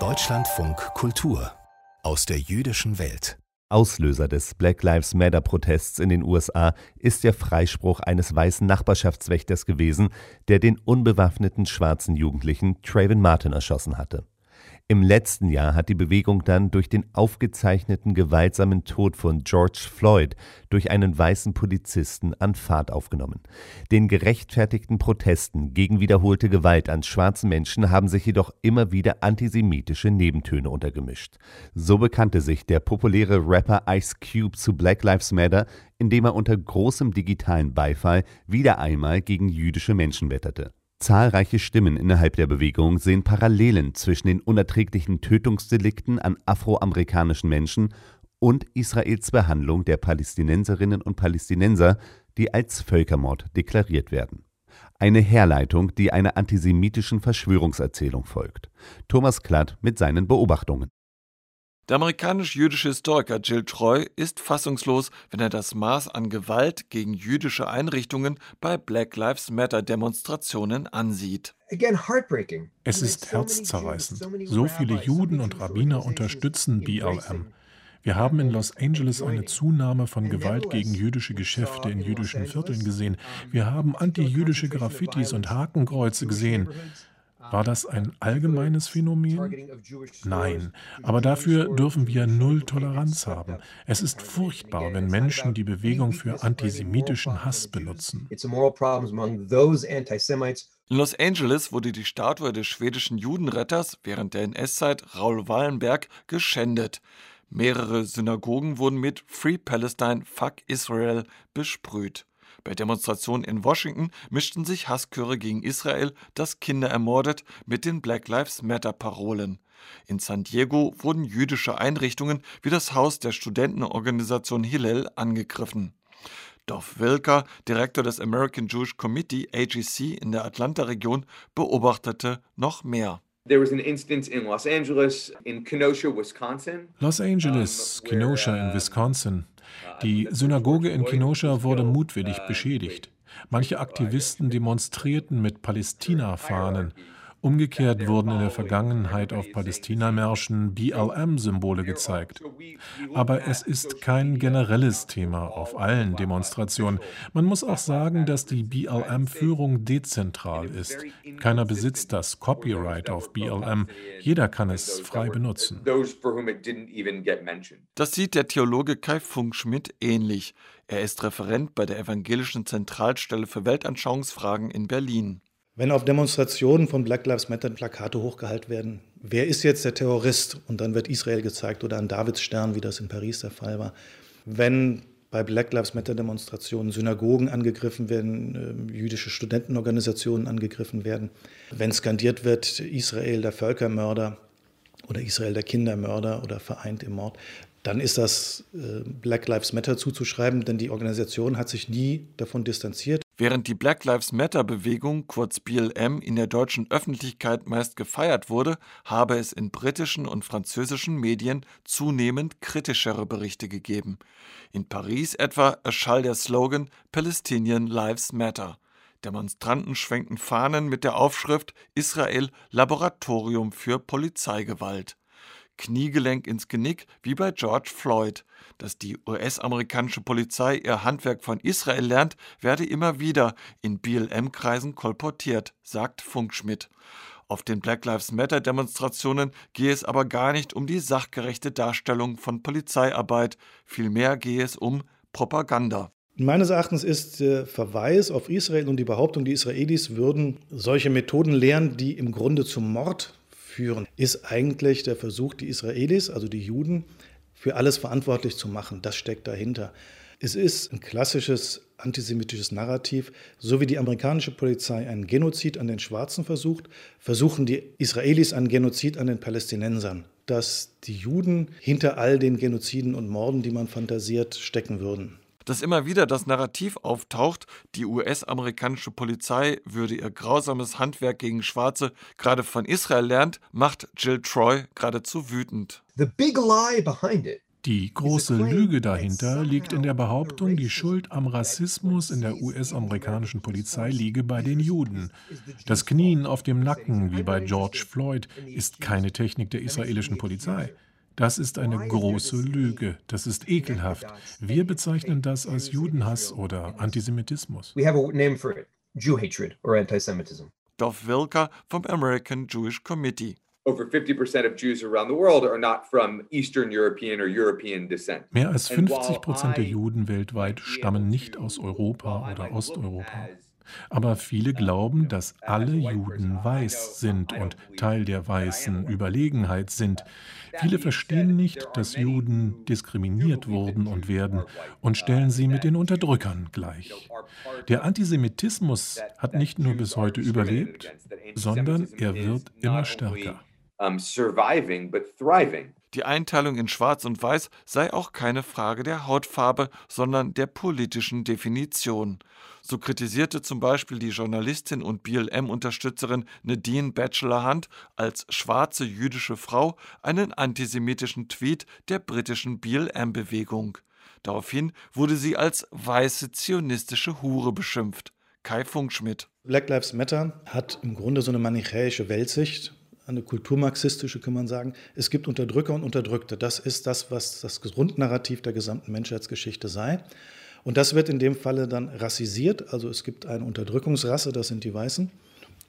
Deutschlandfunk Kultur aus der jüdischen Welt. Auslöser des Black Lives Matter-Protests in den USA ist der Freispruch eines weißen Nachbarschaftswächters gewesen, der den unbewaffneten schwarzen Jugendlichen Trayvon Martin erschossen hatte. Im letzten Jahr hat die Bewegung dann durch den aufgezeichneten gewaltsamen Tod von George Floyd durch einen weißen Polizisten an Fahrt aufgenommen. Den gerechtfertigten Protesten gegen wiederholte Gewalt an schwarzen Menschen haben sich jedoch immer wieder antisemitische Nebentöne untergemischt. So bekannte sich der populäre Rapper Ice Cube zu Black Lives Matter, indem er unter großem digitalen Beifall wieder einmal gegen jüdische Menschen wetterte. Zahlreiche Stimmen innerhalb der Bewegung sehen Parallelen zwischen den unerträglichen Tötungsdelikten an afroamerikanischen Menschen und Israels Behandlung der Palästinenserinnen und Palästinenser, die als Völkermord deklariert werden. Eine Herleitung, die einer antisemitischen Verschwörungserzählung folgt. Thomas Klatt mit seinen Beobachtungen. Der amerikanisch-jüdische Historiker Jill Troy ist fassungslos, wenn er das Maß an Gewalt gegen jüdische Einrichtungen bei Black Lives Matter Demonstrationen ansieht. Es ist herzzerreißend. So viele Juden und Rabbiner unterstützen BLM. Wir haben in Los Angeles eine Zunahme von Gewalt gegen jüdische Geschäfte in jüdischen Vierteln gesehen. Wir haben antijüdische Graffitis und Hakenkreuze gesehen. War das ein allgemeines Phänomen? Nein, aber dafür dürfen wir null Toleranz haben. Es ist furchtbar, wenn Menschen die Bewegung für antisemitischen Hass benutzen. In Los Angeles wurde die Statue des schwedischen Judenretters während der NS-Zeit Raul Wallenberg geschändet. Mehrere Synagogen wurden mit Free Palestine, Fuck Israel besprüht. Bei Demonstrationen in Washington mischten sich Hasschöre gegen Israel, das Kinder ermordet, mit den Black Lives Matter-Parolen. In San Diego wurden jüdische Einrichtungen wie das Haus der Studentenorganisation Hillel angegriffen. Dorf Wilker, Direktor des American Jewish Committee AGC in der Atlanta-Region, beobachtete noch mehr. Los Angeles, Kenosha in Wisconsin. Die Synagoge in Kenosha wurde mutwillig beschädigt. Manche Aktivisten demonstrierten mit Palästina-Fahnen. Umgekehrt wurden in der Vergangenheit auf Palästinamärschen BLM-Symbole gezeigt. Aber es ist kein generelles Thema auf allen Demonstrationen. Man muss auch sagen, dass die BLM-Führung dezentral ist. Keiner besitzt das Copyright auf BLM. Jeder kann es frei benutzen. Das sieht der Theologe Kai Funkschmidt ähnlich. Er ist Referent bei der Evangelischen Zentralstelle für Weltanschauungsfragen in Berlin. Wenn auf Demonstrationen von Black Lives Matter Plakate hochgehalten werden, wer ist jetzt der Terrorist? Und dann wird Israel gezeigt oder ein Davidsstern, wie das in Paris der Fall war. Wenn bei Black Lives Matter Demonstrationen Synagogen angegriffen werden, äh, jüdische Studentenorganisationen angegriffen werden, wenn skandiert wird, Israel der Völkermörder oder Israel der Kindermörder oder vereint im Mord, dann ist das äh, Black Lives Matter zuzuschreiben, denn die Organisation hat sich nie davon distanziert. Während die Black Lives Matter-Bewegung, kurz BLM, in der deutschen Öffentlichkeit meist gefeiert wurde, habe es in britischen und französischen Medien zunehmend kritischere Berichte gegeben. In Paris etwa erschall der Slogan Palestinian Lives Matter. Demonstranten schwenken Fahnen mit der Aufschrift Israel Laboratorium für Polizeigewalt. Kniegelenk ins Genick wie bei George Floyd. Dass die US-amerikanische Polizei ihr Handwerk von Israel lernt, werde immer wieder in BLM-Kreisen kolportiert, sagt Funkschmidt. Auf den Black Lives Matter-Demonstrationen gehe es aber gar nicht um die sachgerechte Darstellung von Polizeiarbeit, vielmehr gehe es um Propaganda. Meines Erachtens ist der Verweis auf Israel und die Behauptung, die Israelis würden solche Methoden lehren, die im Grunde zum Mord führen, ist eigentlich der Versuch, die Israelis, also die Juden, für alles verantwortlich zu machen. Das steckt dahinter. Es ist ein klassisches antisemitisches Narrativ. So wie die amerikanische Polizei einen Genozid an den Schwarzen versucht, versuchen die Israelis einen Genozid an den Palästinensern. Dass die Juden hinter all den Genoziden und Morden, die man fantasiert, stecken würden dass immer wieder das Narrativ auftaucht, die US-amerikanische Polizei würde ihr grausames Handwerk gegen Schwarze gerade von Israel lernt, macht Jill Troy geradezu wütend. The big lie behind it Die große Lüge dahinter liegt in der Behauptung, die Schuld am Rassismus in der US-amerikanischen Polizei liege bei den Juden. Das Knien auf dem Nacken, wie bei George Floyd, ist keine Technik der israelischen Polizei. Das ist eine große Lüge. Das ist ekelhaft. Wir bezeichnen das als Judenhass oder Antisemitismus. We have a name for it. Jew hatred or antisemitism. Dov Wilker vom American Jewish Committee. Over 50% of Jews around the world are not from Eastern European or European descent. Mehr als 50 Prozent der Juden weltweit stammen nicht aus Europa oder Osteuropa. Aber viele glauben, dass alle Juden weiß sind und Teil der weißen Überlegenheit sind. Viele verstehen nicht, dass Juden diskriminiert wurden und werden und stellen sie mit den Unterdrückern gleich. Der Antisemitismus hat nicht nur bis heute überlebt, sondern er wird immer stärker. Die Einteilung in Schwarz und Weiß sei auch keine Frage der Hautfarbe, sondern der politischen Definition. So kritisierte zum Beispiel die Journalistin und BLM-Unterstützerin Nadine Batchelor-Hunt als schwarze jüdische Frau einen antisemitischen Tweet der britischen BLM-Bewegung. Daraufhin wurde sie als weiße zionistische Hure beschimpft. Kai Funkschmidt. Black Lives Matter hat im Grunde so eine manichäische Weltsicht eine kulturmarxistische, kann man sagen. Es gibt Unterdrücker und Unterdrückte. Das ist das, was das Grundnarrativ der gesamten Menschheitsgeschichte sei. Und das wird in dem Falle dann rassisiert. Also es gibt eine Unterdrückungsrasse, das sind die Weißen.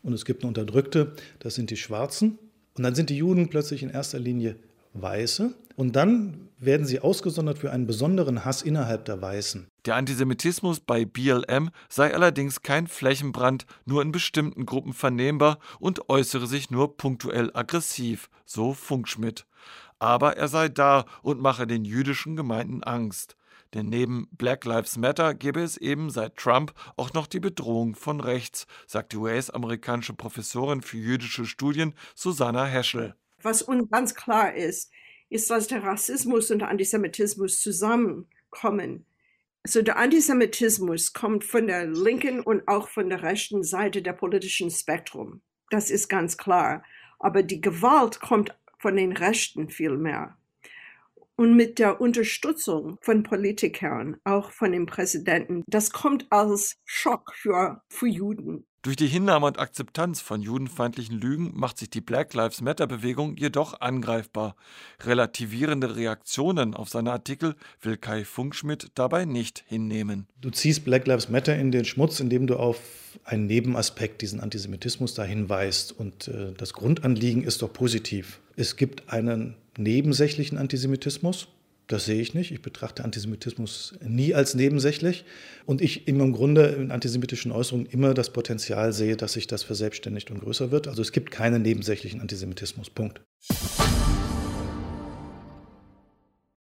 Und es gibt eine Unterdrückte, das sind die Schwarzen. Und dann sind die Juden plötzlich in erster Linie Weiße. Und dann werden sie ausgesondert für einen besonderen Hass innerhalb der Weißen. Der Antisemitismus bei BLM sei allerdings kein Flächenbrand, nur in bestimmten Gruppen vernehmbar und äußere sich nur punktuell aggressiv, so Funkschmidt. Aber er sei da und mache den jüdischen Gemeinden Angst. Denn neben Black Lives Matter gäbe es eben seit Trump auch noch die Bedrohung von rechts, sagt die US-amerikanische Professorin für jüdische Studien Susanna Heschel. Was uns ganz klar ist, ist, dass der Rassismus und der Antisemitismus zusammenkommen. Also der Antisemitismus kommt von der linken und auch von der rechten Seite der politischen Spektrum. Das ist ganz klar. Aber die Gewalt kommt von den Rechten viel mehr. Und mit der Unterstützung von Politikern, auch von dem Präsidenten, das kommt als Schock für, für Juden. Durch die Hinnahme und Akzeptanz von judenfeindlichen Lügen macht sich die Black Lives Matter-Bewegung jedoch angreifbar. Relativierende Reaktionen auf seine Artikel will Kai Funkschmidt dabei nicht hinnehmen. Du ziehst Black Lives Matter in den Schmutz, indem du auf einen Nebenaspekt, diesen Antisemitismus, da hinweist. Und äh, das Grundanliegen ist doch positiv. Es gibt einen nebensächlichen Antisemitismus, das sehe ich nicht. Ich betrachte Antisemitismus nie als nebensächlich. Und ich im Grunde in antisemitischen Äußerungen immer das Potenzial sehe, dass sich das verselbstständigt und größer wird. Also es gibt keinen nebensächlichen Antisemitismus. Punkt.